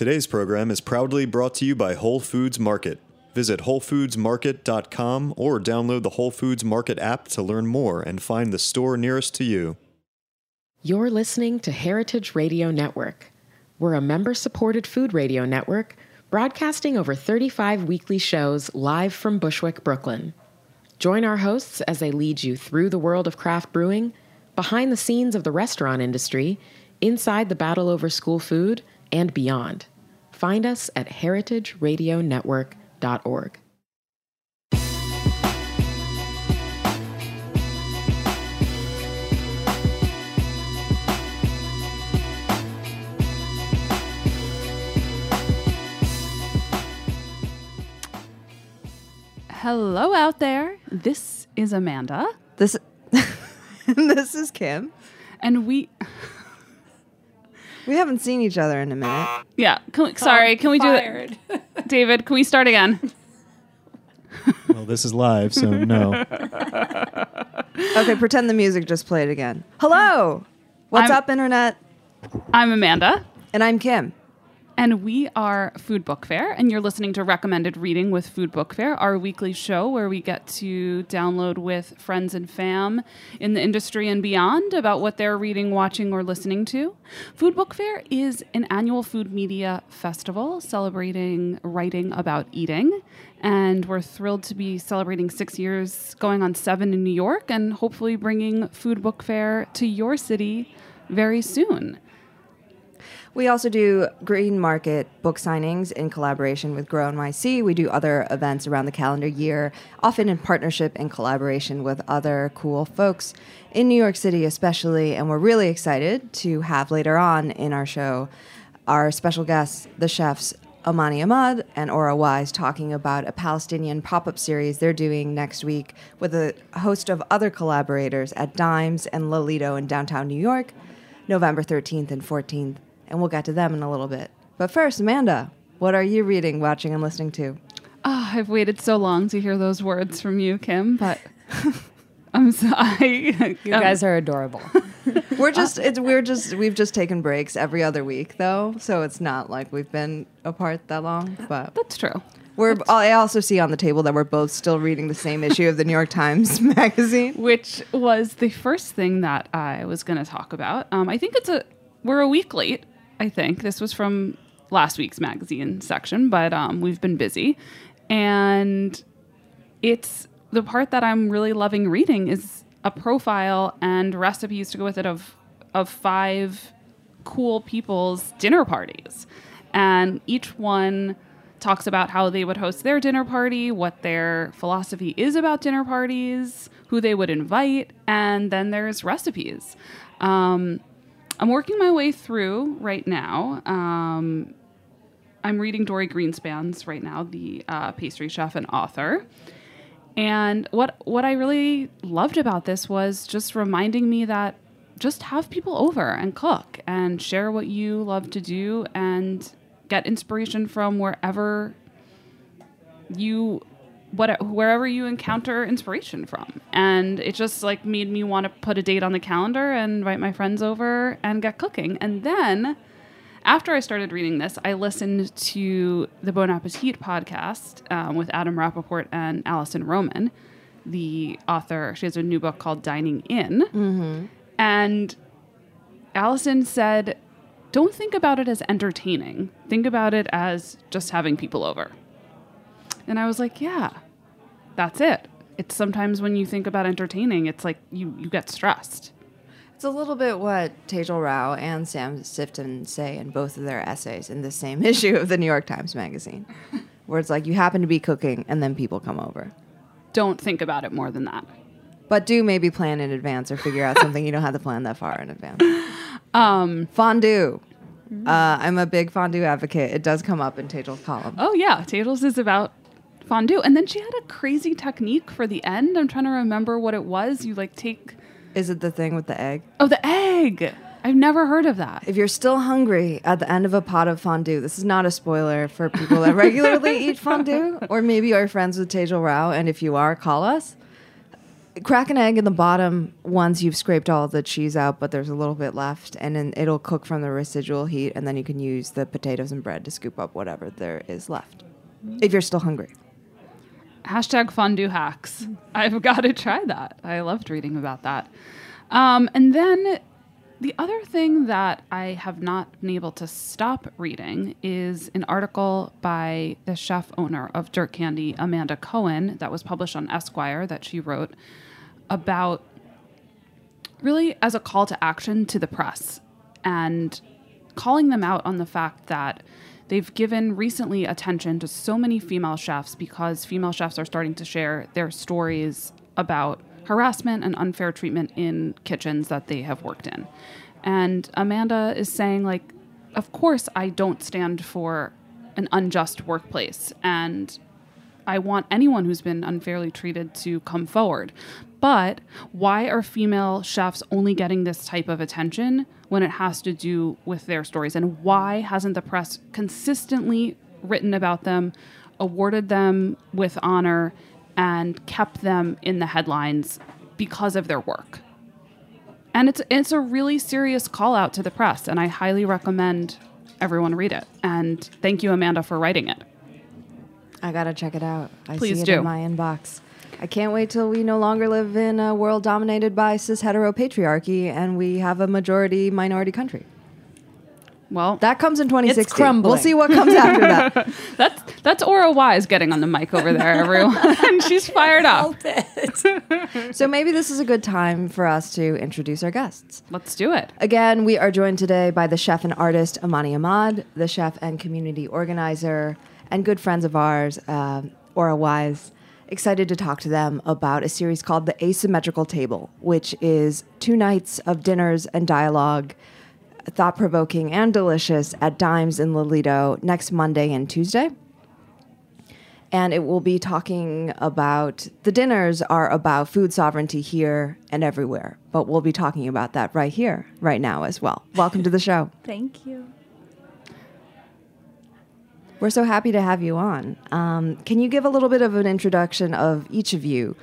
Today's program is proudly brought to you by Whole Foods Market. Visit WholeFoodsMarket.com or download the Whole Foods Market app to learn more and find the store nearest to you. You're listening to Heritage Radio Network. We're a member supported food radio network broadcasting over 35 weekly shows live from Bushwick, Brooklyn. Join our hosts as they lead you through the world of craft brewing, behind the scenes of the restaurant industry, inside the battle over school food, and beyond. Find us at heritageradionetwork.org. Hello out there. This is Amanda, This this is Kim. and we. We haven't seen each other in a minute. Yeah, can we, sorry. Can we do it, David? Can we start again? Well, this is live, so no. Okay, pretend the music just played again. Hello. What's I'm- up, internet? I'm Amanda, And I'm Kim. And we are Food Book Fair, and you're listening to Recommended Reading with Food Book Fair, our weekly show where we get to download with friends and fam in the industry and beyond about what they're reading, watching, or listening to. Food Book Fair is an annual food media festival celebrating writing about eating. And we're thrilled to be celebrating six years, going on seven in New York, and hopefully bringing Food Book Fair to your city very soon. We also do Green Market book signings in collaboration with Grow NYC. We do other events around the calendar year, often in partnership and collaboration with other cool folks in New York City, especially. And we're really excited to have later on in our show our special guests, the chefs Amani Ahmad and Ora Wise, talking about a Palestinian pop up series they're doing next week with a host of other collaborators at Dimes and Lalito in downtown New York, November 13th and 14th and we'll get to them in a little bit. But first, Amanda, what are you reading, watching, and listening to? Oh, I've waited so long to hear those words from you, Kim, but I'm sorry. You guys are adorable. We're just it's we're just we've just taken breaks every other week though, so it's not like we've been apart that long. But That's true. we're I also see on the table that we're both still reading the same issue of the New York Times magazine. Which was the first thing that I was going to talk about. Um, I think it's a we're a week late. I think this was from last week's magazine section, but um, we've been busy, and it's the part that I'm really loving reading is a profile and recipes to go with it of of five cool people's dinner parties. And each one talks about how they would host their dinner party, what their philosophy is about dinner parties, who they would invite, and then there's recipes. Um, I'm working my way through right now. Um, I'm reading Dorie Greenspan's right now, the uh, pastry chef and author. And what what I really loved about this was just reminding me that just have people over and cook and share what you love to do and get inspiration from wherever you what wherever you encounter inspiration from. And it just like made me want to put a date on the calendar and invite my friends over and get cooking. And then after I started reading this, I listened to the Bon Appetit podcast um, with Adam Rapoport and Alison Roman, the author. She has a new book called Dining In. And Alison said, don't think about it as entertaining. Think about it as just having people over. And I was like, yeah, that's it. It's sometimes when you think about entertaining, it's like you, you get stressed. It's a little bit what Tejal Rao and Sam Sifton say in both of their essays in the same issue of the New York Times magazine, where it's like you happen to be cooking and then people come over. Don't think about it more than that. But do maybe plan in advance or figure out something you don't have to plan that far in advance. Um, Fondue. Uh, I'm a big fondue advocate. It does come up in Tejal's column. oh, yeah, Tables is about fondue. And then she had a crazy technique for the end. I'm trying to remember what it was. You like take, Is it the thing with the egg? oh, the egg. I've never heard of that. If you're still hungry at the end of a pot of fondue, this is not a spoiler for people that regularly eat fondue, or maybe are friends with Tejal Rao. And if you are, call us. crack an egg in the bottom once you've scraped all the cheese out, but there's a little bit left, and then it'll cook from the residual heat, and then you can use the potatoes and bread to scoop up whatever there is left. If you're still hungry. Hashtag fondue hacks. I've got to try that. I loved reading about that. Um, and then the other thing that I have not been able to stop reading is an article by the chef owner of Dirt Candy, Amanda Cohen, that was published on Esquire that she wrote about really as a call to action to the press and calling them out on the fact that they've given recently attention to so many female chefs because female chefs are starting to share their stories about harassment and unfair treatment in kitchens that they have worked in. And Amanda is saying, like, of course, I don't stand for an unjust workplace. And I want anyone who's been unfairly treated to come forward. But why are female chefs only getting this type of attention when it has to do with their stories? And why hasn't the press consistently written about them, awarded them with honor, and kept them in the headlines because of their work? And it's it's a really serious call out to the press, and I highly recommend everyone read it. And thank you, Amanda, for writing it. I gotta check it out. I Please see it do. in my inbox. I can't wait till we no longer live in a world dominated by cis hetero patriarchy and we have a majority minority country. Well, That comes in 2016. It's crumbling. We'll see what comes after that. That's that's Ora Wise getting on the mic over there, everyone. And She's fired up. So maybe this is a good time for us to introduce our guests. Let's do it. Again, we are joined today by the chef and artist Amani Ahmad, the chef and community organizer, and good friends of ours, uh, Ora Wise. Excited to talk to them about a series called The Asymmetrical Table, which is two nights of dinners and dialogue, thought provoking and delicious at Dimes in Lalito next Monday and Tuesday and it will be talking about the dinners are about food sovereignty here and everywhere but we'll be talking about that right here right now as well welcome to the show Thank you. We're so happy to have you on. Um, can you give a little bit of an introduction of each of you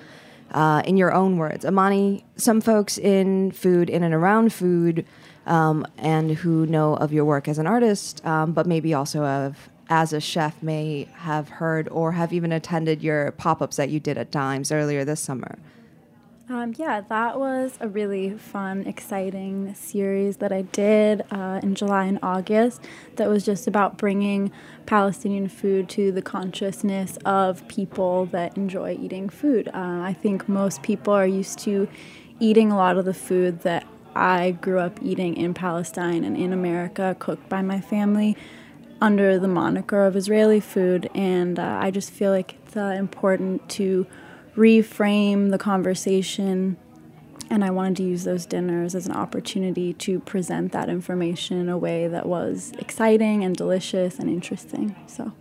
uh, in your own words? Amani some folks in food in and around food um, and who know of your work as an artist um, but maybe also of as a chef may have heard or have even attended your pop-ups that you did at dimes earlier this summer Um, yeah, that was a really fun, exciting series that I did uh, in July and August. That was just about bringing Palestinian food to the consciousness of people that enjoy eating food. Uh, I think most people are used to eating a lot of the food that I grew up eating in Palestine and in America, cooked by my family under the moniker of Israeli food. And uh, I just feel like it's uh, important to reframe the conversation. And I wanted to use those dinners as an opportunity to present that information in a way that was exciting and delicious and interesting. So,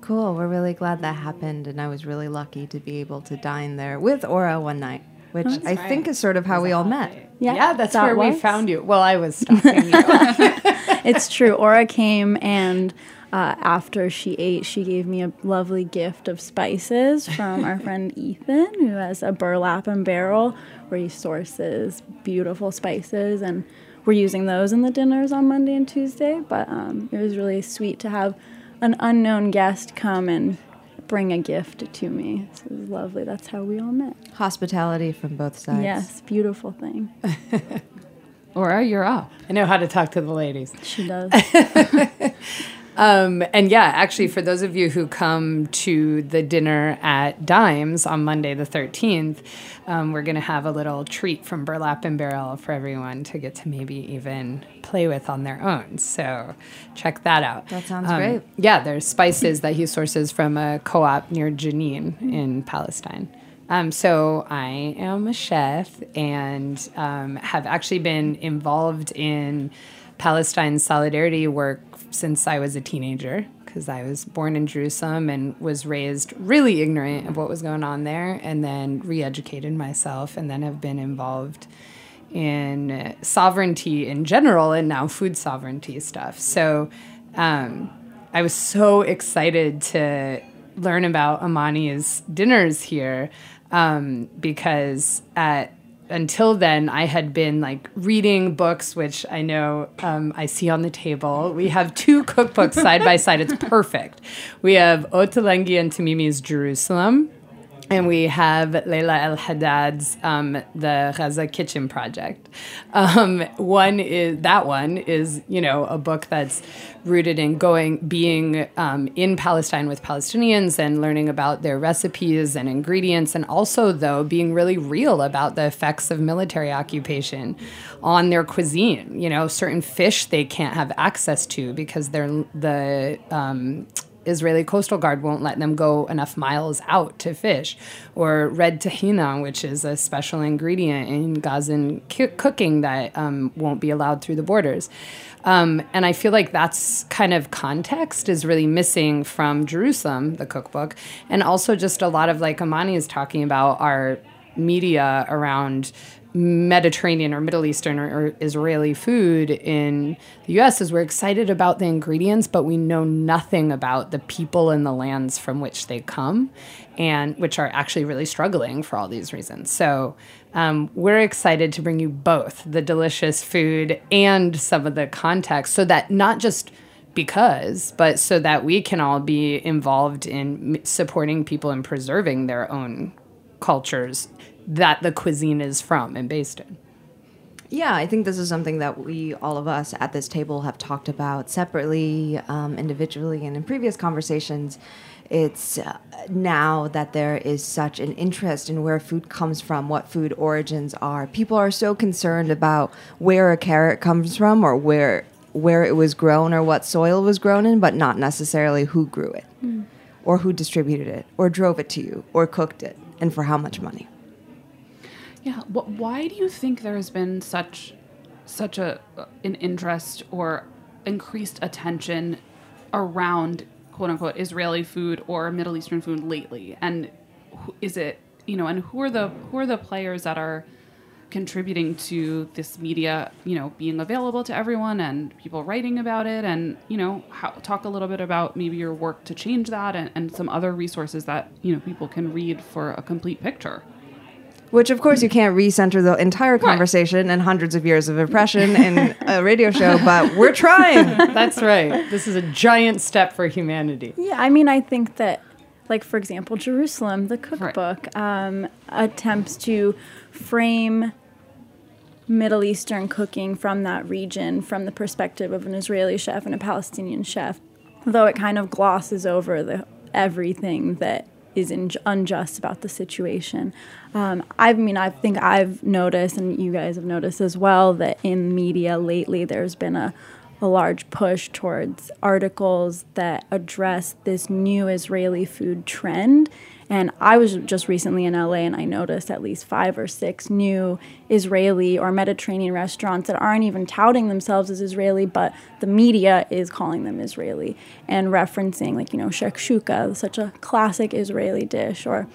Cool. We're really glad that happened, and I was really lucky to be able to dine there with Ora one night, which oh, I think is sort of how we all met. yeah, that's that where we found you. Well, I was stalking you. it's true. Ora came and uh, after she ate, she gave me a lovely gift of spices from our friend Ethan, who has a burlap and barrel where he sources beautiful spices. And we're using those in the dinners on Monday and Tuesday. But um, it was really sweet to have an unknown guest come and bring a gift to me. So it was lovely. That's how we all met. Hospitality from both sides. Yes, beautiful thing. Ora, you're up. I know how to talk to the ladies. She does. Um, and yeah, actually, for those of you who come to the dinner at Dimes on Monday the 13th, um, we're going to have a little treat from Burlap and Barrel for everyone to get to maybe even play with on their own. So check that out. That sounds Um, great. Yeah, there's spices that he sources from a co op near Jenin in Palestine. Um, so I am a chef and um, have actually been involved in Palestine solidarity work since I was a teenager because I was born in Jerusalem and was raised really ignorant of what was going on there and then re educated myself and then have been involved in sovereignty in general and now food sovereignty stuff. So um, I was so excited to learn about Amani's dinners here um, because at until then, I had been like reading books, which I know um, I see on the table. We have two cookbooks side by side. It's perfect. We have Ottolenghi and Tamimi's Jerusalem, and we have Laila El Haddad's um, the Gaza Kitchen Project. Um, one is that one is you know a book that's rooted in going being um, in Palestine with Palestinians and learning about their recipes and ingredients, and also though being really real about the effects of military occupation on their cuisine. You know, certain fish they can't have access to because they're the um, Israeli Coastal Guard won't let them go enough miles out to fish, or red tahina, which is a special ingredient in Gazan cooking that um, won't be allowed through the borders. Um, and I feel like that's kind of context is really missing from Jerusalem, the cookbook, and also just a lot of like Amani is talking about our media around Mediterranean or Middle Eastern or, or, Israeli food in the US is we're excited about the ingredients, but we know nothing about the people and the lands from which they come, and which are actually really struggling for all these reasons. So um, we're excited to bring you both the delicious food and some of the context so that not just because, but so that we can all be involved in supporting people and preserving their own cultures that the cuisine is from and based in. Yeah, I think this is something that we, all of us at this table, have talked about separately, um, individually, and in previous conversations. It's uh, now that there is such an interest in where food comes from, what food origins are. People are so concerned about where a carrot comes from or where where it was grown or what soil was grown in, but not necessarily who grew it, mm. or who distributed it, or drove it to you, or cooked it, and for how much money. Yeah. why do you think there has been such such a uh, an interest or increased attention around quote unquote Israeli food or Middle Eastern food lately? And is it you know? And who are the who are the players that are contributing to this media, you know, being available to everyone and people writing about it, and you know, how, talk a little bit about maybe your work to change that and, and some other resources that you know people can read for a complete picture. Which, of course, you can't recenter the entire conversation and hundreds of years of oppression in a radio show, but we're trying. That's right. This is a giant step for humanity. Yeah, I mean, I think that, like, for example, Jerusalem, the cookbook, right. um, attempts to frame Middle Eastern cooking from that region from the perspective of an Israeli chef and a Palestinian chef, though it kind of glosses over the everything that is in, unjust about the situation. Um, I mean, I think I've noticed, and you guys have noticed as well, that in media lately there's been a, a large push towards articles that address this new Israeli food trend and I was just recently in LA and I noticed at least five or six new Israeli or Mediterranean restaurants that aren't even touting themselves as Israeli, but the media is calling them Israeli and referencing, like, you know, shakshuka, such a classic Israeli dish, or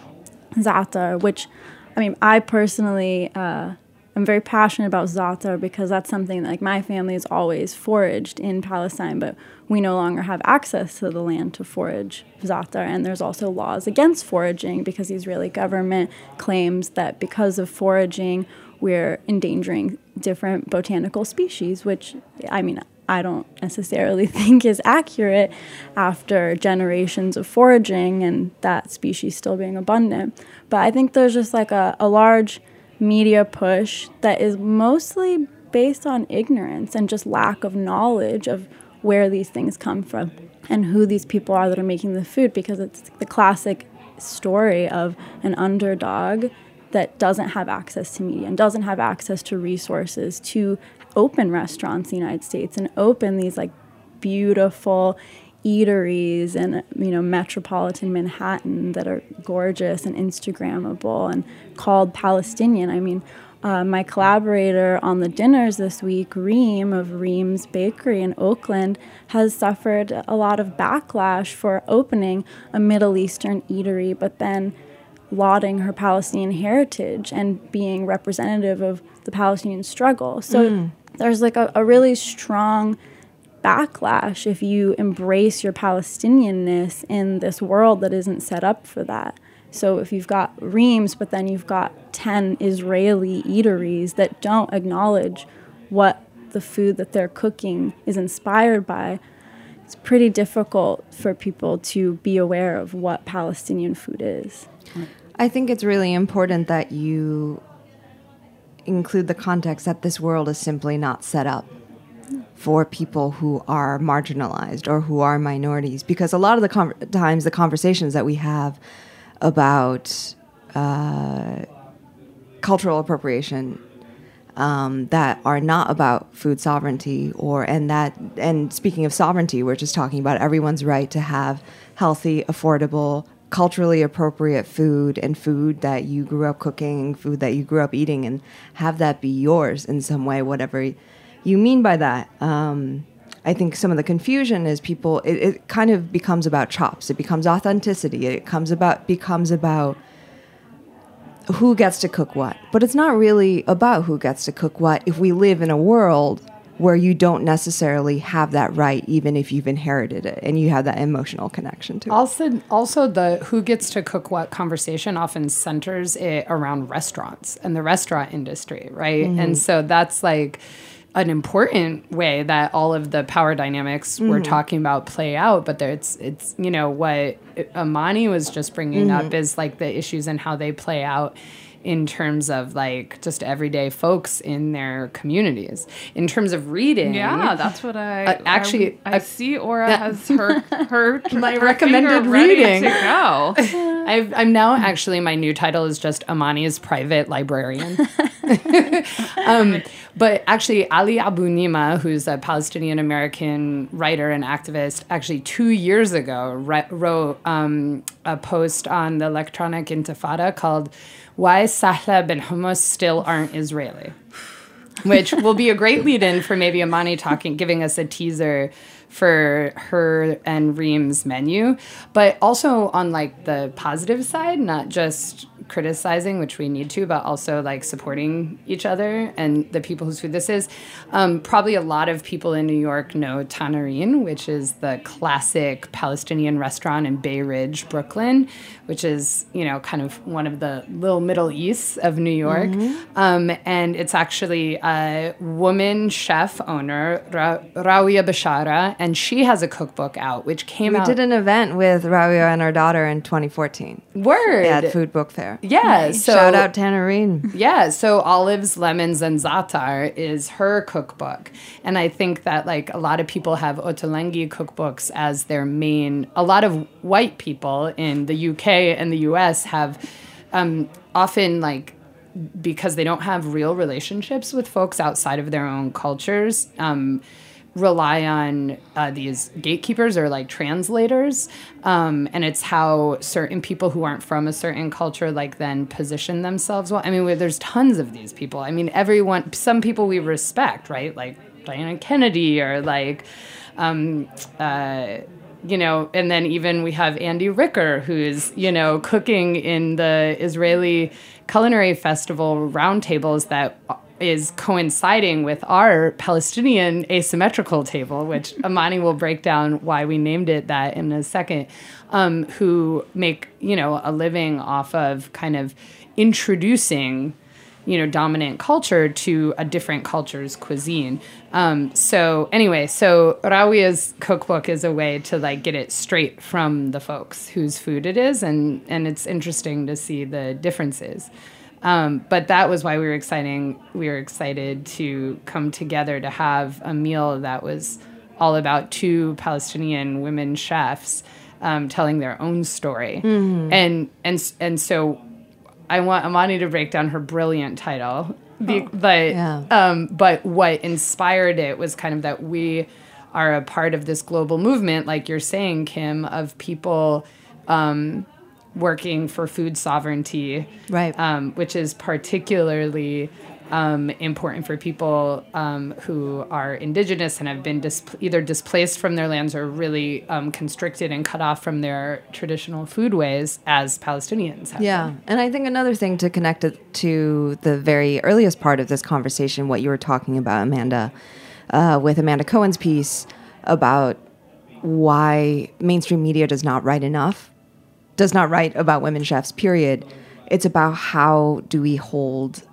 za'atar, which, I mean, I personally. Uh, I'm very passionate about za'atar because that's something that, like my family has always foraged in Palestine, but we no longer have access to the land to forage za'atar. And there's also laws against foraging because the Israeli government claims that because of foraging, we're endangering different botanical species, which I mean, I don't necessarily think is accurate after generations of foraging and that species still being abundant. But I think there's just like a, a large media push that is mostly based on ignorance and just lack of knowledge of where these things come from and who these people are that are making the food because it's the classic story of an underdog that doesn't have access to media and doesn't have access to resources to open restaurants in the United States and open these like beautiful eateries in you know metropolitan Manhattan that are gorgeous and Instagrammable and called Palestinian. I mean, uh, my collaborator on the dinners this week, Reem of Reem's Bakery in Oakland, has suffered a lot of backlash for opening a Middle Eastern eatery, but then lauding her Palestinian heritage and being representative of the Palestinian struggle. So mm. there's like a, a really strong backlash if you embrace your Palestinianness in this world that isn't set up for that. So if you've got Reem's, but then you've got 10 Israeli eateries that don't acknowledge what the food that they're cooking is inspired by, it's pretty difficult for people to be aware of what Palestinian food is. I think it's really important that you include the context that this world is simply not set up for people who are marginalized or who are minorities because a lot of the con- times the conversations that we have about uh, cultural appropriation um, that are not about food sovereignty or and that and speaking of sovereignty we're just talking about everyone's right to have healthy affordable culturally appropriate food and food that you grew up cooking food that you grew up eating and have that be yours in some way whatever you mean by that. Um, I think some of the confusion is people. It, it, kind of becomes about chops. It becomes authenticity. It comes about becomes about who gets to cook what. But it's not really about who gets to cook what. If we live in a world where you don't necessarily have that right, even if you've inherited it and you have that emotional connection to it. Also, also the who gets to cook what conversation often centers it around restaurants and the restaurant industry, right? Mm-hmm. And so that's like an important way that all of the power dynamics mm-hmm. we're talking about play out but there, it's it's you know what amani was just bringing mm-hmm. up is like the issues and how they play out in terms of like just everyday folks in their communities. In terms of reading, yeah, that's what I uh, actually I, I, see. Ora that, has her her my her recommended reading. to go. i am now actually my new title is just Amani's private librarian. um, but actually, Ali Abunimah, who's a Palestinian American writer and activist, actually two years ago re- wrote um, a post on the electronic intifada called why Sahla bin Hummus still aren't Israeli, which will be a great lead in for maybe Amani talking, giving us a teaser for her and Reem's menu, but also on like the positive side, not just criticizing, which we need to, but also like supporting each other and the people whose food this is. Um, probably a lot of people in New York know Tanoreen, which is the classic Palestinian restaurant in Bay Ridge, Brooklyn, which is, you know, kind of one of the little Middle East of New York. Mm-hmm. Um, and it's actually a woman chef owner, Ra- Rawia Bishara, and she has a cookbook out, which came we out. We did an event with Rawia and her daughter in 2014. Word. At Food Book Fair. Yeah. Nice. So, Shout out Tanoreen. Yeah. So Olives, Lemons, and Za'atar is her cookbook. And I think that like a lot of people have Ottolenghi cookbooks as their main, a lot of white people in the UK and the US have um, often like because they don't have real relationships with folks outside of their own cultures. Um, rely on uh, these gatekeepers or like translators um, and it's how certain people who aren't from a certain culture like then position themselves well. I mean there's tons of these people. I mean everyone some people we respect right? Like diana kennedy or like um, uh, you know, and then even we have Andy Ricker, who's, you know, cooking in the Israeli culinary festival roundtables that is coinciding with our Palestinian asymmetrical table, which Amani will break down why we named it that in a second, um, who make, you know, a living off of kind of introducing you know dominant culture to a different culture's cuisine. Um, so anyway so rawia's cookbook is a way to like get it straight from the folks whose food it is and and it's interesting to see the differences um, but that was why we were exciting. We were excited to come together to have a meal that was all about two Palestinian women chefs um, telling their own story, mm-hmm. and and and so I want Amani to break down her brilliant title. Oh, but yeah. um, but what inspired it was kind of that we are a part of this global movement, like you're saying, Kim, of people. Um, working for food sovereignty, right? Um, which is particularly um, important for people um, who are indigenous and have been dis- either displaced from their lands or really um, constricted and cut off from their traditional food ways as Palestinians. yeah, been. and I think another thing to connect it to the very earliest part of this conversation, what you were talking about, Amanda, uh, with Amanda Cohen's piece about why mainstream media does not write enough does not write about women chefs. Period. It's about how do we hold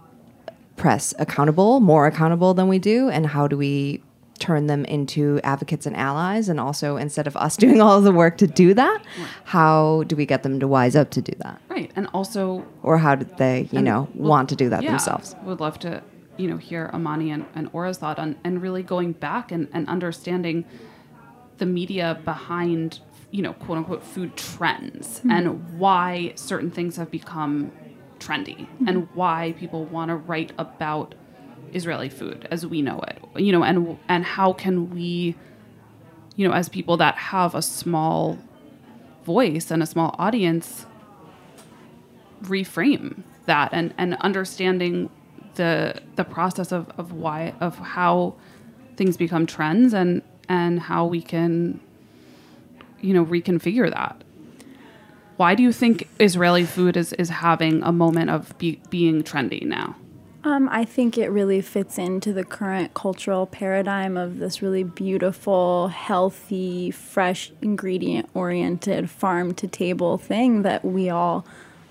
press accountable, more accountable than we do, and how do we turn them into advocates and allies and also instead of us doing all the work to do that how do we get them to wise up to do that Right. And also or how do they you know we'll- want to do that yeah, themselves Would love to, you know, hear Amani and, and Ora's thought on and really going back and, and understanding the media behind, you know, quote unquote food trends mm-hmm. and why certain things have become trendy mm-hmm. and why people want to write about Israeli food as we know it. You know, and and how can we, you know, as people that have a small voice and a small audience reframe that and and understanding the the process of of why of how things become trends and and how we can you know reconfigure that why do you think israeli food is is having a moment of be, being trendy now Um, I think it really fits into the current cultural paradigm of this really beautiful, healthy, fresh, ingredient oriented, farm to table thing that we all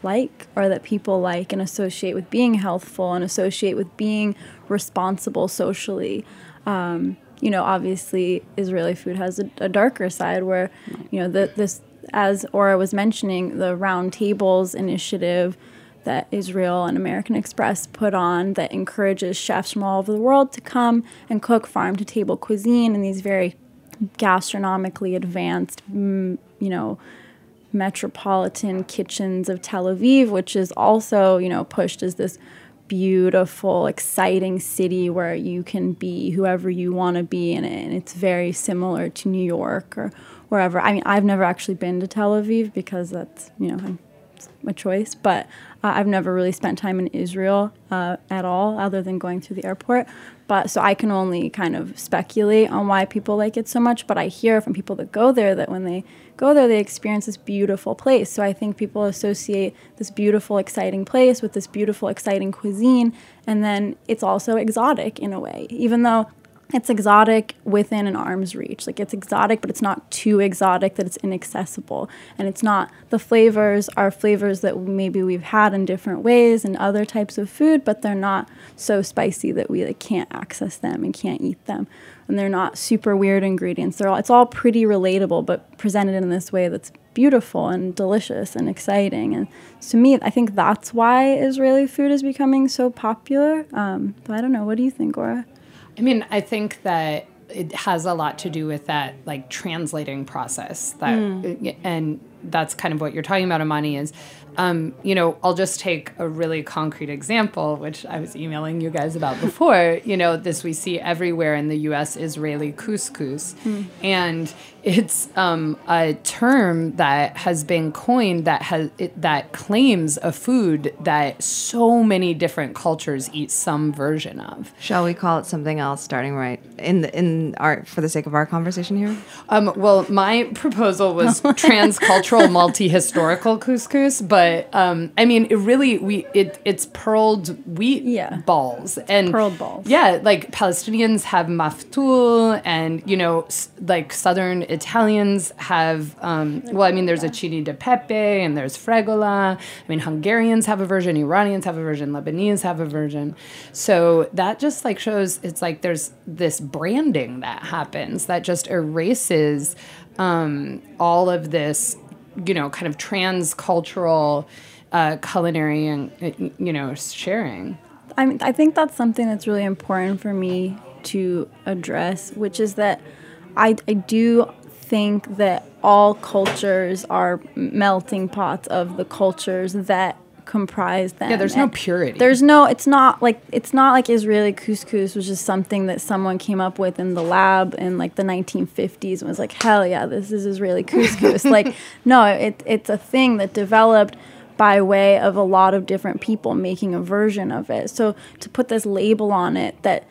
like or that people like and associate with being healthful and associate with being responsible socially. Um, you know, obviously, Israeli food has a, a darker side where, you know, the, this, as Aura was mentioning, the Round Tables initiative that Israel and American Express put on that encourages chefs from all over the world to come and cook farm to table cuisine in these very gastronomically advanced, mm, you know, metropolitan kitchens of Tel Aviv, which is also, you know, pushed as this beautiful, exciting city where you can be whoever you want to be in it. And it's very similar to New York or wherever. I mean, I've never actually been to Tel Aviv because that's, you know, a choice, but uh, I've never really spent time in Israel uh, at all, other than going through the airport. But so I can only kind of speculate on why people like it so much. But I hear from people that go there that when they go there, they experience this beautiful place. So I think people associate this beautiful, exciting place with this beautiful, exciting cuisine, and then it's also exotic in a way, even though it's exotic within an arm's reach. Like it's exotic, but it's not too exotic that it's inaccessible. And it's not, the flavors are flavors that maybe we've had in different ways in other types of food, but they're not so spicy that we like can't access them and can't eat them. And they're not super weird ingredients. They're all, it's all pretty relatable, but presented in this way that's beautiful and delicious and exciting. And to me, I think that's why Israeli food is becoming so popular. Um, but I don't know. What do you think, Ora? I mean, I think that it has a lot to do with that like translating process that and that's kind of what you're talking about amani is um, you know i'll just take a really concrete example which i was emailing you guys about before. You know this we see everywhere in the us israeli couscous. And it's um, a term that has been coined that has it, that claims a food that so many different cultures eat some version of shall we call it something else starting right in the, in our for the sake of our conversation here Um, well, my proposal was transcultural, multi-historical couscous, but um, I mean, it really we it it's pearled wheat Yeah. balls and Pearled balls. Yeah, like Palestinians have maftul, and you know, s- like Southern Italians have. Um, well, I mean, there's acini di pepe, and there's fregola. I mean, Hungarians have a version, Iranians have a version, Lebanese have a version. So that just like shows it's like there's this branding that happens that just erases um, all of this, you know, kind of transcultural uh, culinary and you know sharing. I mean, I think that's something that's really important for me to address, which is that I, I do think that all cultures are melting pots of the cultures that comprise them. Yeah, there's no And purity. There's no. It's not like it's not like Israeli couscous was just something that someone came up with in the lab in like the 1950s and was like, hell yeah, this is Israeli couscous. like, no, it, it's a thing that developed by way of a lot of different people making a version of it. So to put this label on it that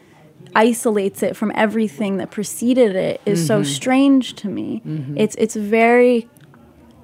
isolates it from everything that preceded it is so strange to me. It's it's very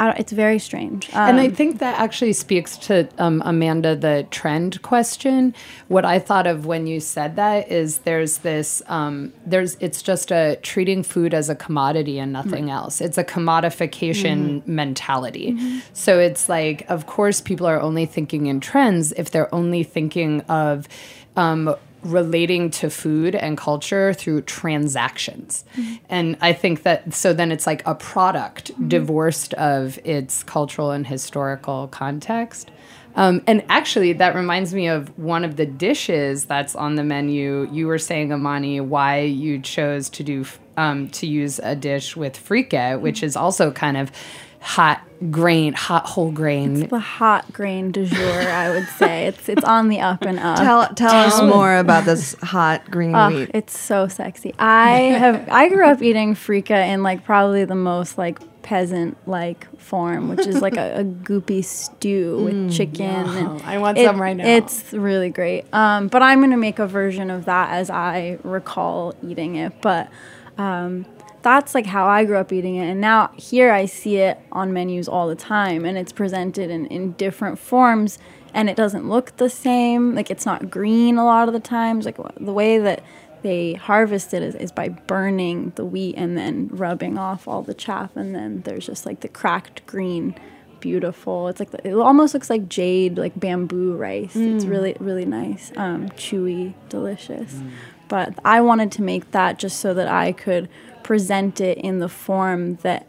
I don't, it's very strange. Um, and I think that actually speaks to um, Amanda the trend question. What I thought of when you said that is there's this um, there's it's just a treating food as a commodity and nothing mm-hmm. else. It's a commodification mm-hmm. mentality. Mm-hmm. So it's like, of course, people are only thinking in trends if they're only thinking of um, relating to food and culture through transactions. Mm-hmm. And I think that so then it's like a product mm-hmm. divorced of its cultural and historical context. Um, and actually, that reminds me of one of the dishes that's on the menu. You were saying, Amani, why you chose to do um, to use a dish with frika, which mm-hmm. is also kind of hot grain, hot whole grain. It's the hot grain du jour, I would say. It's it's on the up and up. Tell tell us more about this hot green oh, wheat. It's so sexy. I have I grew up eating frika in like probably the most like peasant like form, which is like a, a goopy stew with mm, chicken. Wow. And I want it, some right now. It's really great. Um, but I'm gonna make a version of that as I recall eating it. But um, that's like how I grew up eating it. And now here I see it on menus all the time and it's presented in, in different forms and it doesn't look the same. Like it's not green a lot of the times. Like the way that they harvest it is, is by burning the wheat and then rubbing off all the chaff and then there's just like the cracked green beautiful it's like the, it almost looks like jade like bamboo rice mm. it's really really nice um, chewy delicious mm. but i wanted to make that just so that i could present it in the form that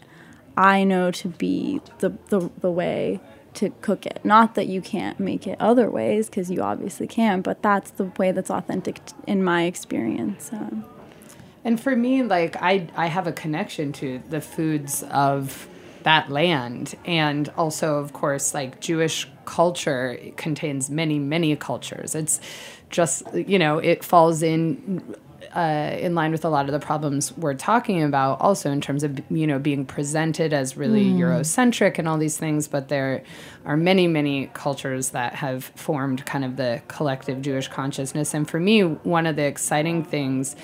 I know to be the, the, the way to cook it. Not that you can't make it other ways, because you obviously can, but that's the way that's authentic t- in my experience. Um, and for me, like I, I have a connection to the foods of that land, and also, of course, like Jewish culture contains many, many cultures. It's just you know it falls in uh, in line with a lot of the problems we're talking about, also in terms of you know being presented as really mm. Eurocentric and all these things. But there are many, many cultures that have formed kind of the collective Jewish consciousness. And for me, one of the exciting things.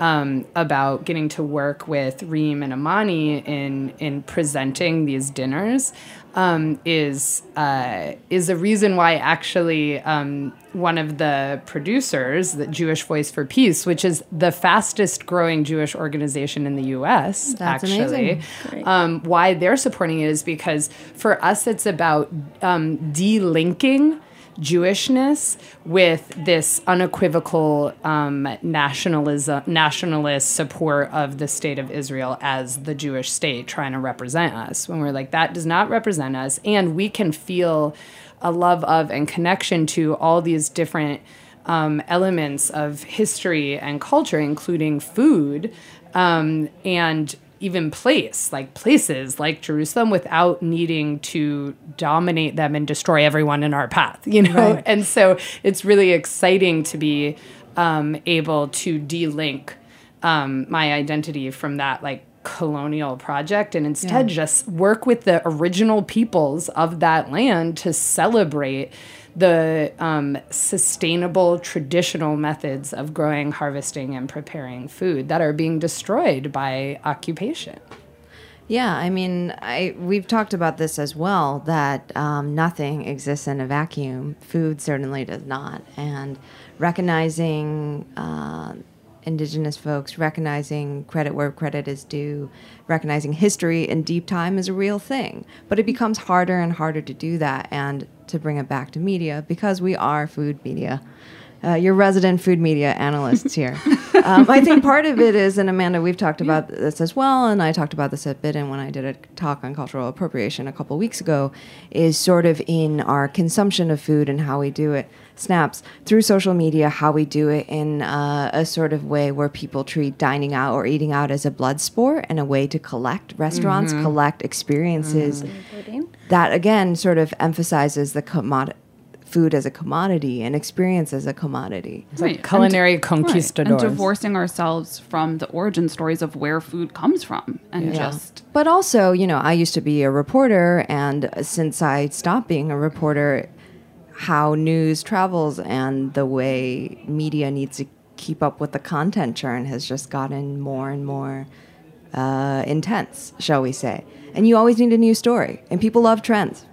Um, about getting to work with Reem and Amani in in presenting these dinners um, is uh, is a reason why actually um, one of the producers, the Jewish Voice for Peace, which is the fastest growing Jewish organization in the U.S. That's actually, um, why they're supporting it is because for us it's about um, delinking Jewishness with this unequivocal um, nationalism, nationalist support of the state of Israel as the Jewish state trying to represent us. When we're like, that does not represent us. And we can feel a love of and connection to all these different um, elements of history and culture, including food. Um, and even place, like places like Jerusalem, without needing to dominate them and destroy everyone in our path, you know? Right. And so it's really exciting to be um, able to delink um, my identity from that, like, colonial project and instead yeah. just work with the original peoples of that land to celebrate the um, sustainable traditional methods of growing, harvesting, and preparing food that are being destroyed by occupation. Yeah, I mean, I we've talked about this as well that um, nothing exists in a vacuum. Food certainly does not, and recognizing uh, indigenous folks, recognizing credit where credit is due, recognizing history and deep time is a real thing. But it becomes harder and harder to do that and to bring it back to media because we are food media. Uh, your resident food media analysts here. um, I think part of it is, and Amanda, we've talked about this as well, and I talked about this a bit in when I did a talk on cultural appropriation a couple weeks ago, is sort of in our consumption of food and how we do it snaps through social media how we do it in uh, a sort of way where people treat dining out or eating out as a blood sport and a way to collect restaurants mm-hmm. collect experiences mm-hmm. that again sort of emphasizes the commodity food as a commodity and experience as a commodity. It's right. like culinary and, conquistadors. Right. And divorcing ourselves from the origin stories of where food comes from and yeah. just. But also, you know, I used to be a reporter, and since I stopped being a reporter, how news travels and the way media needs to keep up with the content churn has just gotten more and more uh, intense, shall we say. And you always need a new story. And people love trends.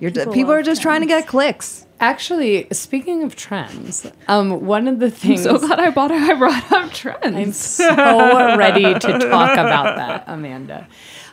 You're people, people are just trying to get clicks. Actually, speaking of trends, um, one of the things. I'm so glad I bought I brought up trends. I'm so ready to talk about that, Amanda.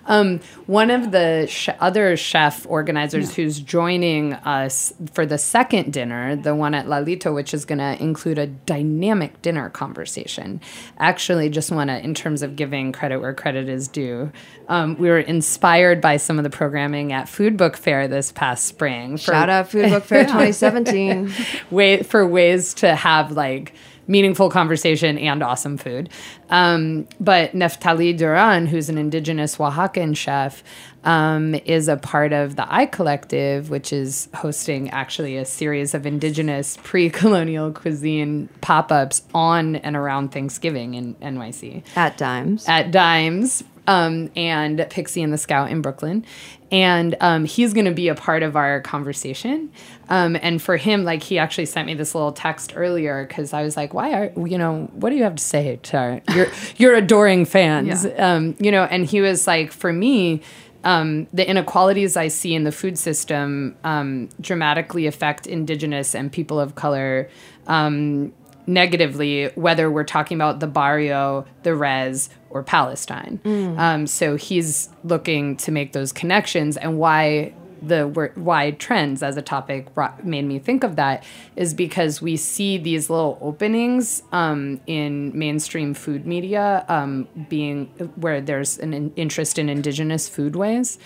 Um, one of the sh- other chef organizers yeah. who's joining us for the second dinner, the one at Lalito, which is going to include a dynamic dinner conversation. Actually, just want to, in terms of giving credit where credit is due, um, we were inspired by some of the programming at Food Book Fair this past spring. For, Shout out Food Book Fair 2017. way, for ways to have like meaningful conversation and awesome food. Um, but Neftali Duran, who's an indigenous Oaxacan chef, um, is a part of the I Collective, which is hosting actually a series of indigenous pre colonial cuisine pop ups on and around Thanksgiving in NYC. At Dimes. At Dimes. Um, and Pixie and the Scout in Brooklyn and um, he's going to be a part of our conversation. Um, and for him, like he actually sent me this little text earlier because I was like, "Why are you know what do you have to say to our, your your adoring fans?" Yeah. Um, you know, and he was like, "For me." Um, the inequalities I see in the food system um, dramatically affect Indigenous and people of color um, negatively, whether we're talking about the barrio, the res, or Palestine. Mm. Um, so he's looking to make those connections and why the why trends as a topic brought, made me think of that is because we see these little openings um, in mainstream food media um, being where there's an interest in indigenous foodways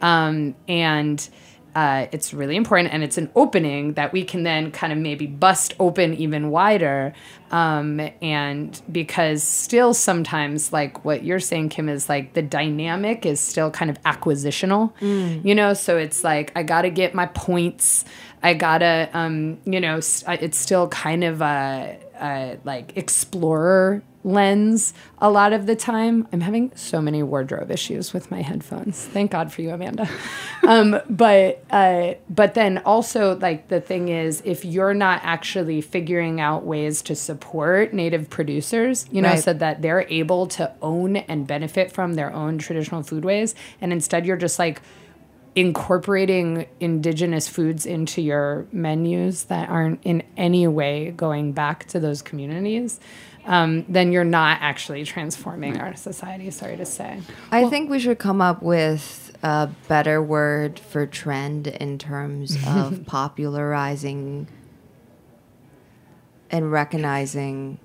um, and uh, it's really important and it's an opening that we can then kind of maybe bust open even wider. Um, and because still sometimes like what you're saying kim is like the dynamic is still kind of acquisitional mm. you know? So it's like i gotta get my points. I gotta um, you know it's still kind of a, a like explorer lens a lot of the time. I'm having so many wardrobe issues with my headphones. Thank God for you, Amanda. um, but uh, but then also like the thing is, if you're not actually figuring out ways to support native producers, you know, right. so that they're able to own and benefit from their own traditional foodways, and instead you're just like incorporating indigenous foods into your menus that aren't in any way going back to those communities um, then you're not actually transforming our society. Sorry to say. I well, think we should come up with a better word for trend in terms of popularizing and recognizing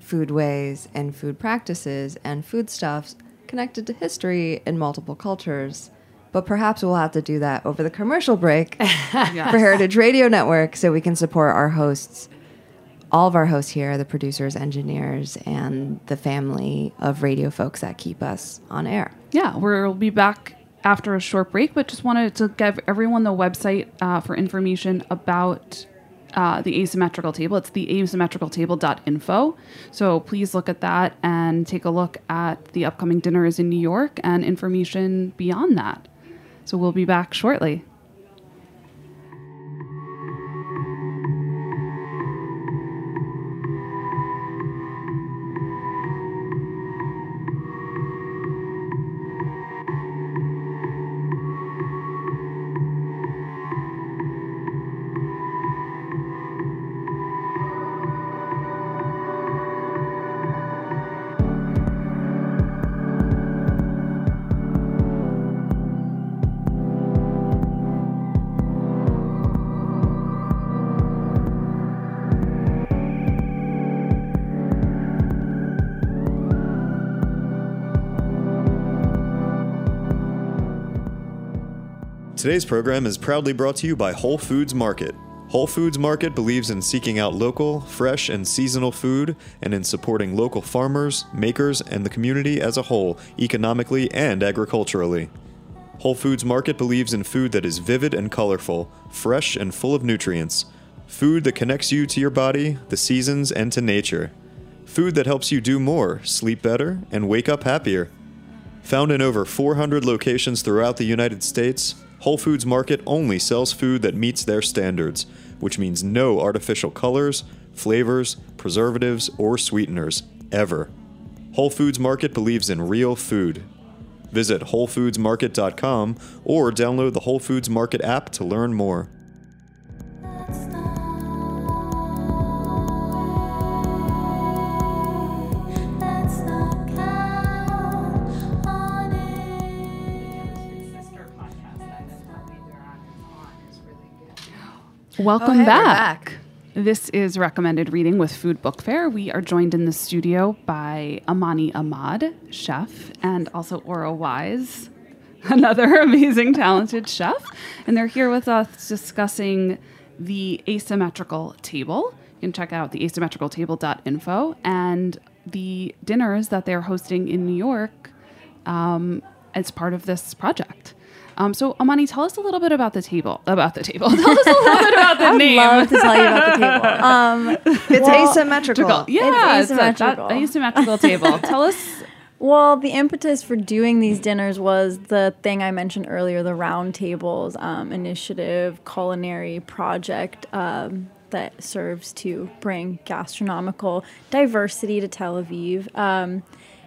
foodways and food practices and foodstuffs connected to history in multiple cultures. But perhaps we'll have to do that over the commercial break yes. for Heritage Radio Network so we can support our hosts all of our hosts here, the producers, engineers, and the family of radio folks that keep us on air. Yeah, we'll be back after a short break, but just wanted to give everyone the website uh, for information about uh, the asymmetrical table. It's the asymmetricaltable.info. So please look at that and take a look at the upcoming dinners in New York and information beyond that. So we'll be back shortly. Today's program is proudly brought to you by Whole Foods Market. Whole Foods Market believes in seeking out local, fresh, and seasonal food and in supporting local farmers, makers, and the community as a whole, economically and agriculturally. Whole Foods Market believes in food that is vivid and colorful, fresh and full of nutrients. Food that connects you to your body, the seasons, and to nature. Food that helps you do more, sleep better, and wake up happier. Found in over 400 locations throughout the United States, Whole Foods Market only sells food that meets their standards, which means no artificial colors, flavors, preservatives, or sweeteners, ever. Whole Foods Market believes in real food. Visit WholeFoodsMarket.com or download the Whole Foods Market app to learn more. Welcome hey, back. back. This is recommended reading with Food Book Fair. We are joined in the studio by Amani Ahmad, chef, and also Ora Wise, another amazing, talented chef. And they're here with us discussing the asymmetrical table. You can check out the asymmetricaltable.info and the dinners that they're hosting in New York um, as part of this project. Um, so, Amani, tell us a little bit about the table. About the table. Tell us a little bit about the I would name. love to tell you about the table. Um, It's Well, asymmetrical. Yeah, it's, asymmetrical. A, that asymmetrical table. Tell us. Well, the impetus for doing these dinners was the thing I mentioned earlier, the Round Tables um, initiative, culinary project um, that serves to bring gastronomical diversity to Tel Aviv. Um,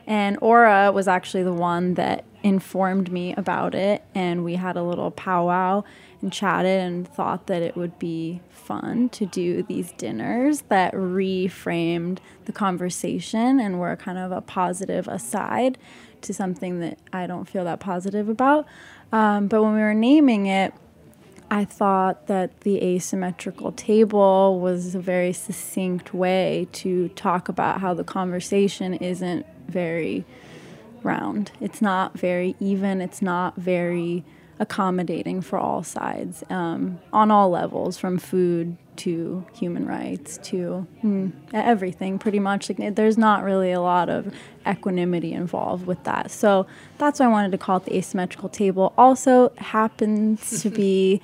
and Ora was actually the one that informed me about it, and we had a little powwow and chatted and thought that it would be fun to do these dinners that reframed the conversation and were kind of a positive aside to something that I don't feel that positive about. Um, but when we were naming it, I thought that the asymmetrical table was a very succinct way to talk about how the conversation isn't very round. It's not very even. It's not very accommodating for all sides um, on all levels, from food to human rights to mm, everything. Pretty much, like there's not really a lot of equanimity involved with that. So that's why I wanted to call it the asymmetrical table. Also happens to be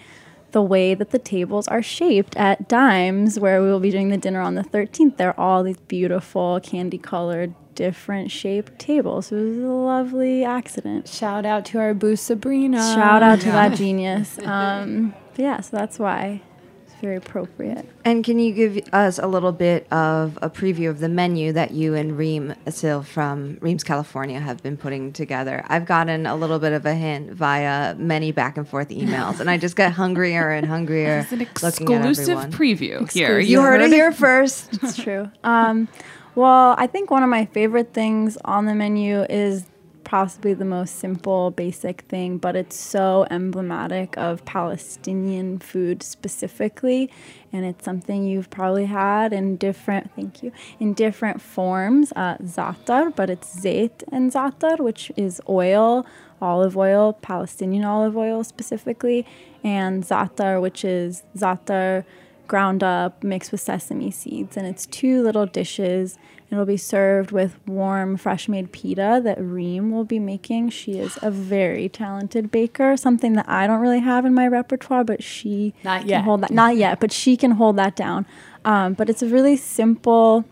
the way that the tables are shaped at Dimes, where we will be doing the dinner on the 13th. They're all these beautiful candy colored, different shaped tables. It was a lovely accident. Shout out to our boo Sabrina. Shout out to that genius. Um, but yeah, so that's why it's very appropriate. And can you give us a little bit of a preview of the menu that you and Reem Assil from Reem's California have been putting together? I've gotten a little bit of a hint via many back and forth emails, and I just get hungrier and hungrier. It's an looking at exclusive preview here. Exclusive. You heard it here first. It's true. Um, well, I think one of my favorite things on the menu is possibly the most simple, basic thing, but it's so emblematic of Palestinian food specifically. And it's something you've probably had in different, thank you, in different forms. Uh, zatar, but it's zait and zatar, which is oil, olive oil, Palestinian olive oil specifically, and zatar, which is zatar ground up mixed with sesame seeds and it's two little dishes it'll be served with warm fresh made pita that reem will be making she is a very talented baker something that i don't really have in my repertoire but she Not can yet. hold that not yet but she can hold that down um, but it's a really simple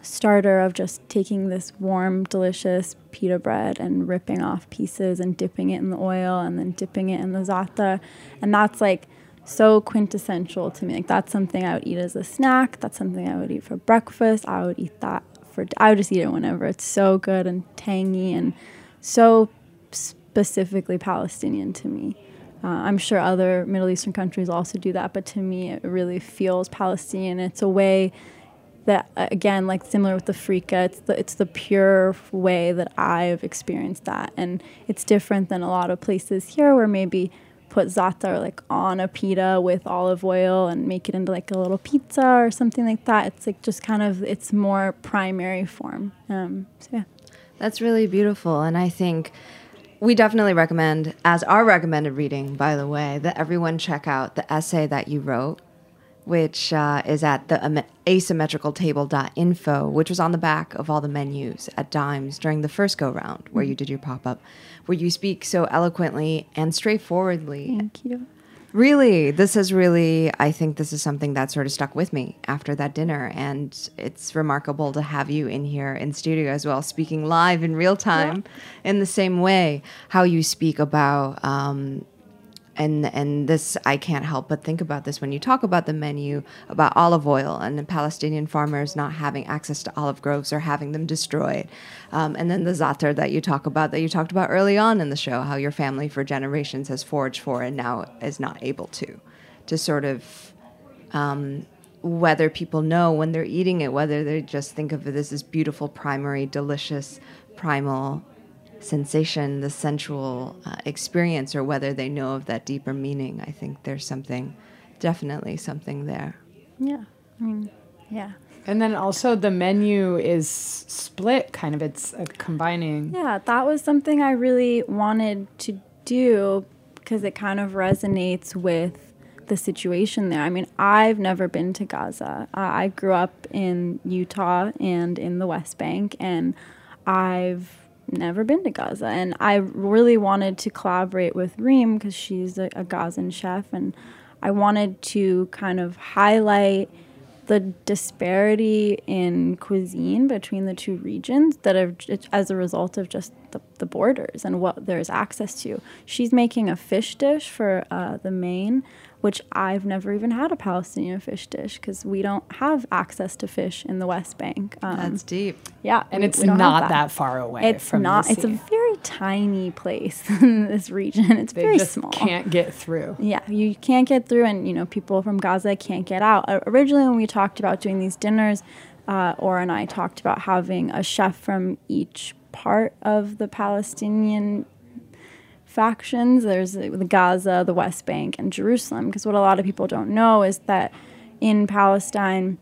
starter of just taking this warm, delicious pita bread and ripping off pieces and dipping it in the oil and then dipping it in the za'atar. And that's like so quintessential to me. Like that's something I would eat as a snack. That's something I would eat for breakfast. I would eat that for I would just eat it whenever. It's so good and tangy and so specifically Palestinian to me. Uh, I'm sure other Middle Eastern countries also do that, but to me, it really feels Palestinian. It's a way that, uh, again, like similar with the frika, it's the it's the pure way that I've experienced that, and it's different than a lot of places here where maybe put za'atar like on a pita with olive oil and make it into like a little pizza or something like that. It's like just kind of its more primary form. Um, so yeah. That's really beautiful. And I think we definitely recommend, as our recommended reading, by the way, that everyone check out the essay that you wrote, which uh, is at the asymmetricaltable.info, which was on the back of all the menus at Dimes during the first go round where you did your pop up, where you speak so eloquently and straightforwardly Thank you. Really, this has really, I think this is something that sort of stuck with me after that dinner. And it's remarkable to have you in here in studio as well, speaking live in real time in the same way how you speak about um, and and this I can't help but think about this when you talk about the menu about olive oil and the Palestinian farmers not having access to olive groves or having them destroyed, um, and then the za'atar that you talk about that you talked about early on in the show, how your family for generations has foraged for and now is not able to, to sort of. Um, whether people know when they're eating it, whether they just think of it as this beautiful, primary, delicious, primal sensation, the sensual uh, experience, or whether they know of that deeper meaning. I think there's something, definitely something there. Yeah. I mean, yeah. And then also the menu is split, kind of. It's a combining. Yeah, that was something I really wanted to do because it kind of resonates with the situation there. I mean, I've never been to Gaza. Uh, I grew up in Utah and in the West Bank, and I've never been to Gaza. And I really wanted to collaborate with Reem because she's a, a Gazan chef, and I wanted to kind of highlight the disparity in cuisine between the two regions that are as a result of just the, the borders and what there's access to. She's making a fish dish for uh, the main which I've never even had a Palestinian fish dish because we don't have access to fish in the West Bank. Um, That's deep. Yeah, and we, it's we not that. that. far away. It's not. It's a very tiny place in this region. It's they very just small. Can't get through. Yeah, you can't get through, and you know people from Gaza can't get out. Uh, originally, when we talked about doing these dinners, uh, Or and I talked about having a chef from each part of the Palestinian factions. There's the Gaza, the West Bank, and Jerusalem. Because what a lot of people don't know is that in Palestine,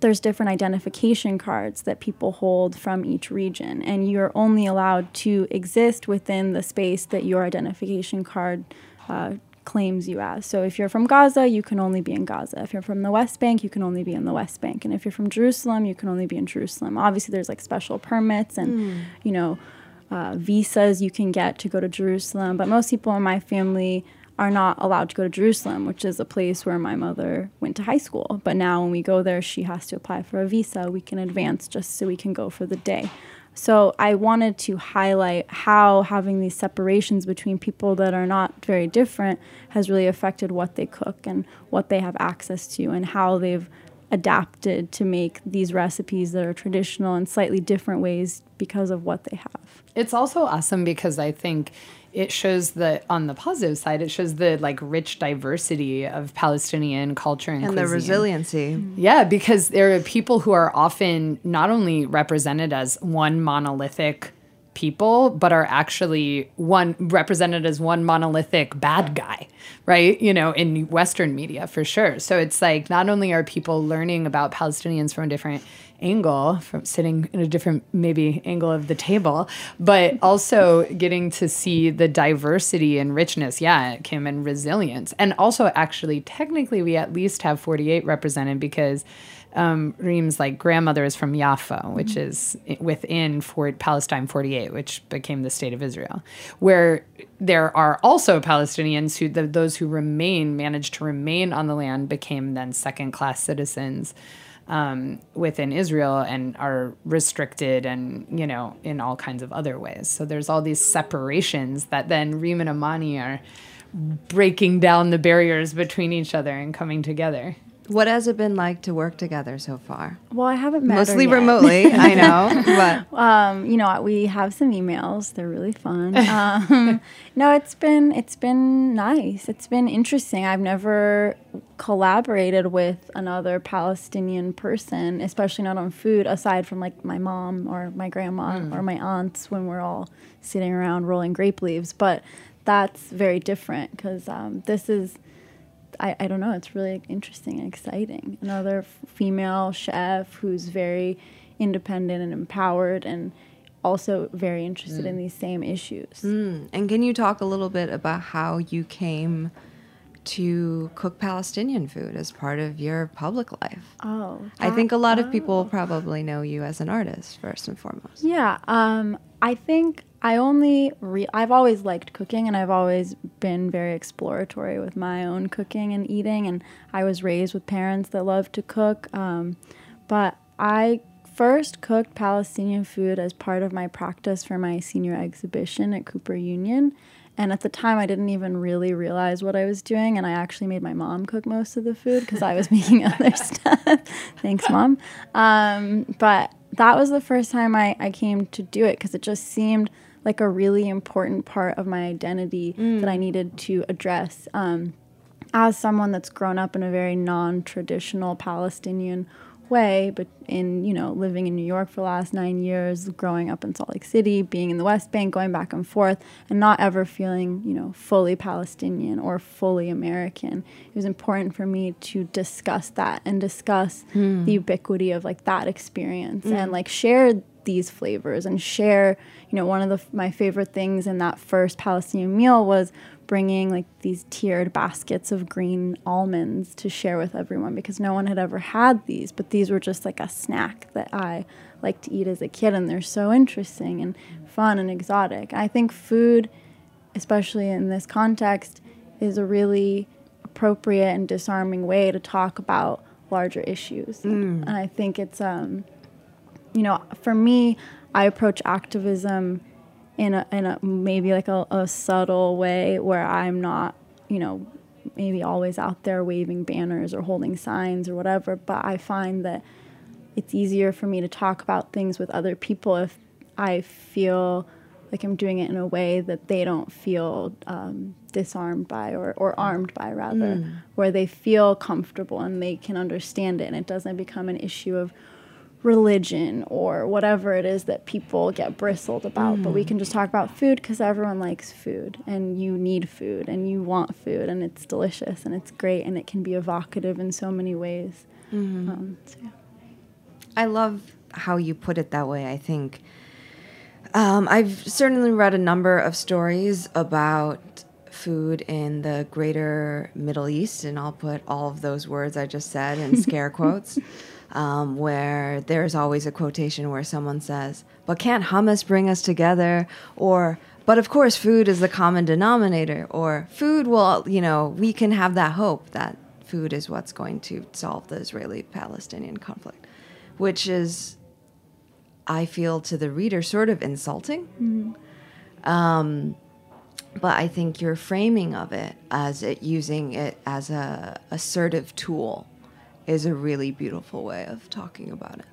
there's different identification cards that people hold from each region, and you're only allowed to exist within the space that your identification card uh, claims you as. So if you're from Gaza, you can only be in Gaza. If you're from the West Bank, you can only be in the West Bank. And if you're from Jerusalem, you can only be in Jerusalem. Obviously, there's like special permits and, mm. you know, uh, visas you can get to go to Jerusalem, but most people in my family are not allowed to go to Jerusalem, which is a place where my mother went to high school. But now when we go there, she has to apply for a visa. We can advance just so we can go for the day. So I wanted to highlight how having these separations between people that are not very different has really affected what they cook and what they have access to and how they've adapted to make these recipes that are traditional in slightly different ways because of what they have. It's also awesome because I think it shows that on the positive side, it shows the like rich diversity of Palestinian culture and, and the resiliency. Mm-hmm. Yeah, because there are people who are often not only represented as one monolithic people, but are actually one represented as one monolithic bad guy, right? You know, in Western media for sure. So it's like not only are people learning about Palestinians from a different angle, from sitting in a different maybe angle of the table, but also getting to see the diversity and richness, yeah, Kim, and resilience. And also, actually, technically, we at least have 48 represented because um, Reem's like grandmother is from Jaffa, which mm-hmm. is within Fort Palestine 48, which became the state of Israel, where there are also Palestinians who the, those who remain managed to remain on the land became then second class citizens um, within Israel and are restricted and you know in all kinds of other ways. So there's all these separations that then Reem and Amani are breaking down the barriers between each other and coming together. What has it been like to work together so far? Well, I haven't met mostly remotely. I know, but um, you know, we have some emails. They're really fun. Um, no, it's been it's been nice. It's been interesting. I've never collaborated with another Palestinian person, especially not on food, aside from like my mom or my grandma mm. or my aunts when we're all sitting around rolling grape leaves. But that's very different because um, this is I, I don't know, it's really interesting and exciting. Another f- female chef who's very independent and empowered and also very interested mm. in these same issues. Mm. And can you talk a little bit about how you came to cook Palestinian food as part of your public life? Oh, I think a lot oh. of people probably know you as an artist first and foremost. Yeah, um, I think I only re- I've always liked cooking and I've always been very exploratory with my own cooking and eating and I was raised with parents that love to cook um, but I first cooked Palestinian food as part of my practice for my senior exhibition at Cooper Union And at the time, I didn't even really realize what I was doing. And I actually made my mom cook most of the food because I was making other stuff. Thanks, mom. Um, but that was the first time I, I came to do it because it just seemed like a really important part of my identity that I mm. needed to address. Um, as someone that's grown up in a very non-traditional Palestinian way, but in you know living in New York for the last nine years, growing up in Salt Lake City, being in the West Bank, going back and forth, and not ever feeling you know fully Palestinian or fully American, it was important for me to discuss that and discuss hmm. the ubiquity of like that experience and mm. like share these flavors and share you know one of the my favorite things in that first palestinian meal was bringing like these tiered baskets of green almonds to share with everyone because no one had ever had these but these were just like a snack that i like to eat as a kid and they're so interesting and fun and exotic. I think food especially in this context is a really appropriate and disarming way to talk about larger issues. And i think it's um you know, for me, I approach activism in a, in a maybe like a, a subtle way where I'm not, you know, maybe always out there waving banners or holding signs or whatever. But I find that it's easier for me to talk about things with other people if I feel like I'm doing it in a way that they don't feel um, disarmed by or, or armed by, rather, where they feel comfortable and they can understand it and it doesn't become an issue of religion or whatever it is that people get bristled about. But we can just talk about food because everyone likes food and you need food and you want food and it's delicious and it's great and it can be evocative in so many ways. Um, so yeah. I love how you put it that way. I think um, I've certainly read a number of stories about food in the greater Middle East, and I'll put all of those words I just said in scare quotes, um, where there's always a quotation where someone says, But can't hummus bring us together? Or, but of course, food is the common denominator. Or, food will, you know, we can have that hope that food is what's going to solve the Israeli Palestinian conflict, which is, I feel to the reader, sort of insulting. Um, but I think your framing of it as it using it as a assertive tool is a really beautiful way of talking about it.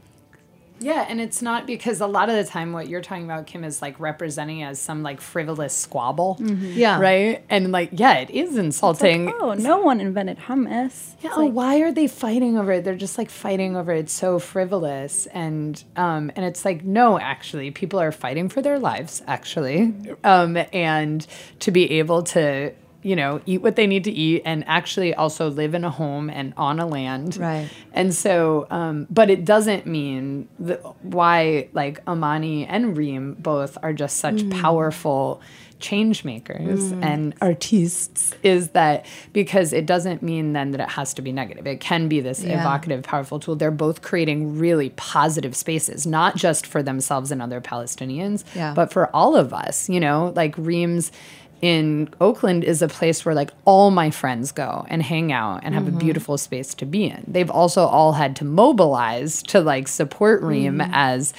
Yeah, and it's not because a lot of the time what you're talking about, Kim, is like representing as some like frivolous squabble. Yeah. Right? And like, yeah, it is It's like, insulting. oh, no one invented hummus. Yeah, oh, like, why are they fighting over it? They're just like fighting over it. It's so frivolous, and um, and it's like no, actually, people are fighting for their lives, actually, um, and to be able to you know eat what they need to eat and actually also live in a home and on a land, Right. And so, um, but it doesn't mean that why like Amani and Reem both are just such powerful change makers and artists is that because it doesn't mean then that it has to be negative. It can be this Yeah. evocative, powerful tool. They're both creating really positive spaces, not just for themselves and other Palestinians, Yeah. but for all of us. You know, like Reem's in Oakland is a place where like all my friends go and hang out and have a beautiful space to be in. They've also all had to mobilize to like support Reem as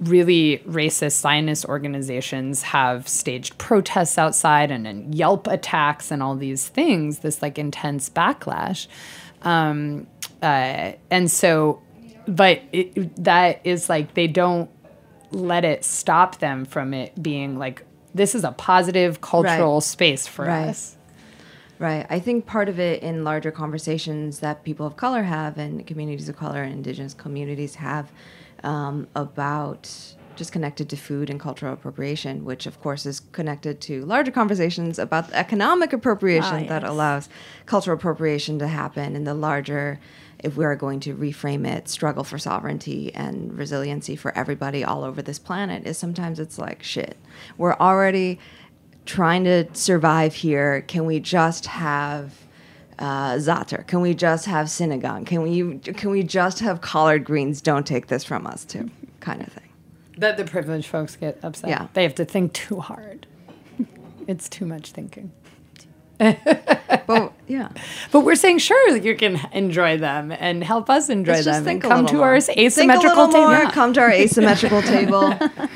really racist Zionist organizations have staged protests outside and, and Yelp attacks and all these things, this like intense backlash. Um, uh, and so, but it, that is like they don't let it stop them from it being like this is a positive cultural Right. space for Right. us. Right. I think part of it in larger conversations that people of color have and communities of color and indigenous communities have um, about just connected to food and cultural appropriation, which of course is connected to larger conversations about the economic appropriation Ah, that allows cultural appropriation to happen in the larger if we are going to reframe it, struggle for sovereignty and resiliency for everybody all over this planet is sometimes it's like shit. We're already trying to survive here. Can we just have uh, Za'atar? Can we just have Synagogue? Can we can we just have collard greens? Don't take this from us too, kind of thing. That the privileged folks get upset. Yeah. They have to think too hard. it's too much thinking. But yeah, But we're saying sure you can enjoy them and help us enjoy Let's just them think and a come to more. our Think a asymmetrical table. more, Come to our asymmetrical table.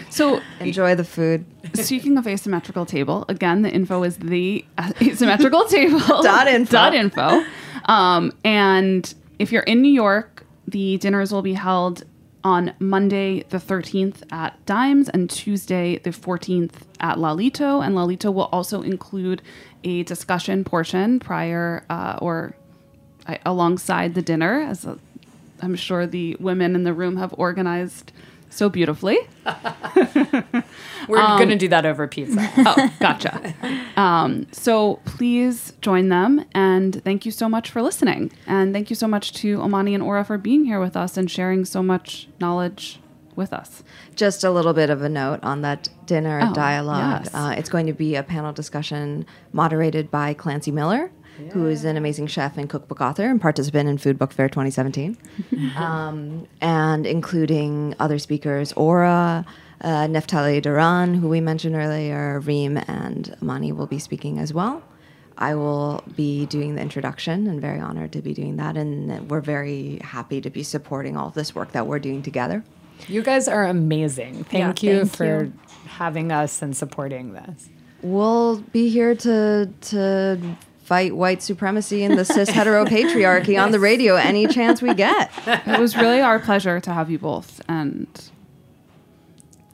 So Enjoy the food. speaking of asymmetrical table, again, the info is the asymmetrical table Dot info. Dot info. Um, and if you're in New York, the dinners will be held on Monday the 13th at Dimes and Tuesday the 14th at Lalito. And Lalito will also include a discussion portion prior uh, or uh, alongside the dinner, as uh, I'm sure the women in the room have organized so beautifully. We're going to do that over pizza. oh, gotcha. Um, so please join them. And thank you so much for listening. And thank you so much to Amani and Ora for being here with us and sharing so much knowledge with us. Just a little bit of a note on that dinner Oh, dialogue. yes. Uh, it's going to be a panel discussion moderated by Klancy Miller, who is an amazing chef and cookbook author and participant in Food Book Fair 2017, um, and including other speakers Ora, uh, Neftali Duran, who we mentioned earlier, Reem, and Amani will be speaking as well. I will be doing the introduction and very honored to be doing that. And we're very happy to be supporting all of this work that we're doing together. You guys are amazing. Thank Yeah, you thank for you. having us and supporting this. We'll be here to to fight white supremacy and the cis hetero patriarchy on the radio any chance we get. It was really our pleasure to have you both. And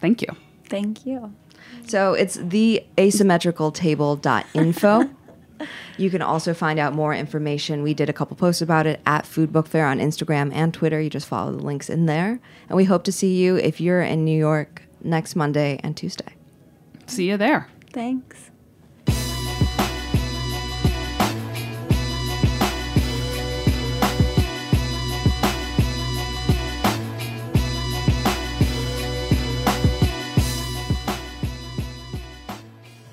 thank you. Thank you. So it's the asymmetricaltable.info. You can also find out more information. We did a couple posts about it at Food Book Fair on Instagram and Twitter. You just follow the links in there. And we hope to see you if you're in New York next Monday and Tuesday. See you there. Thanks.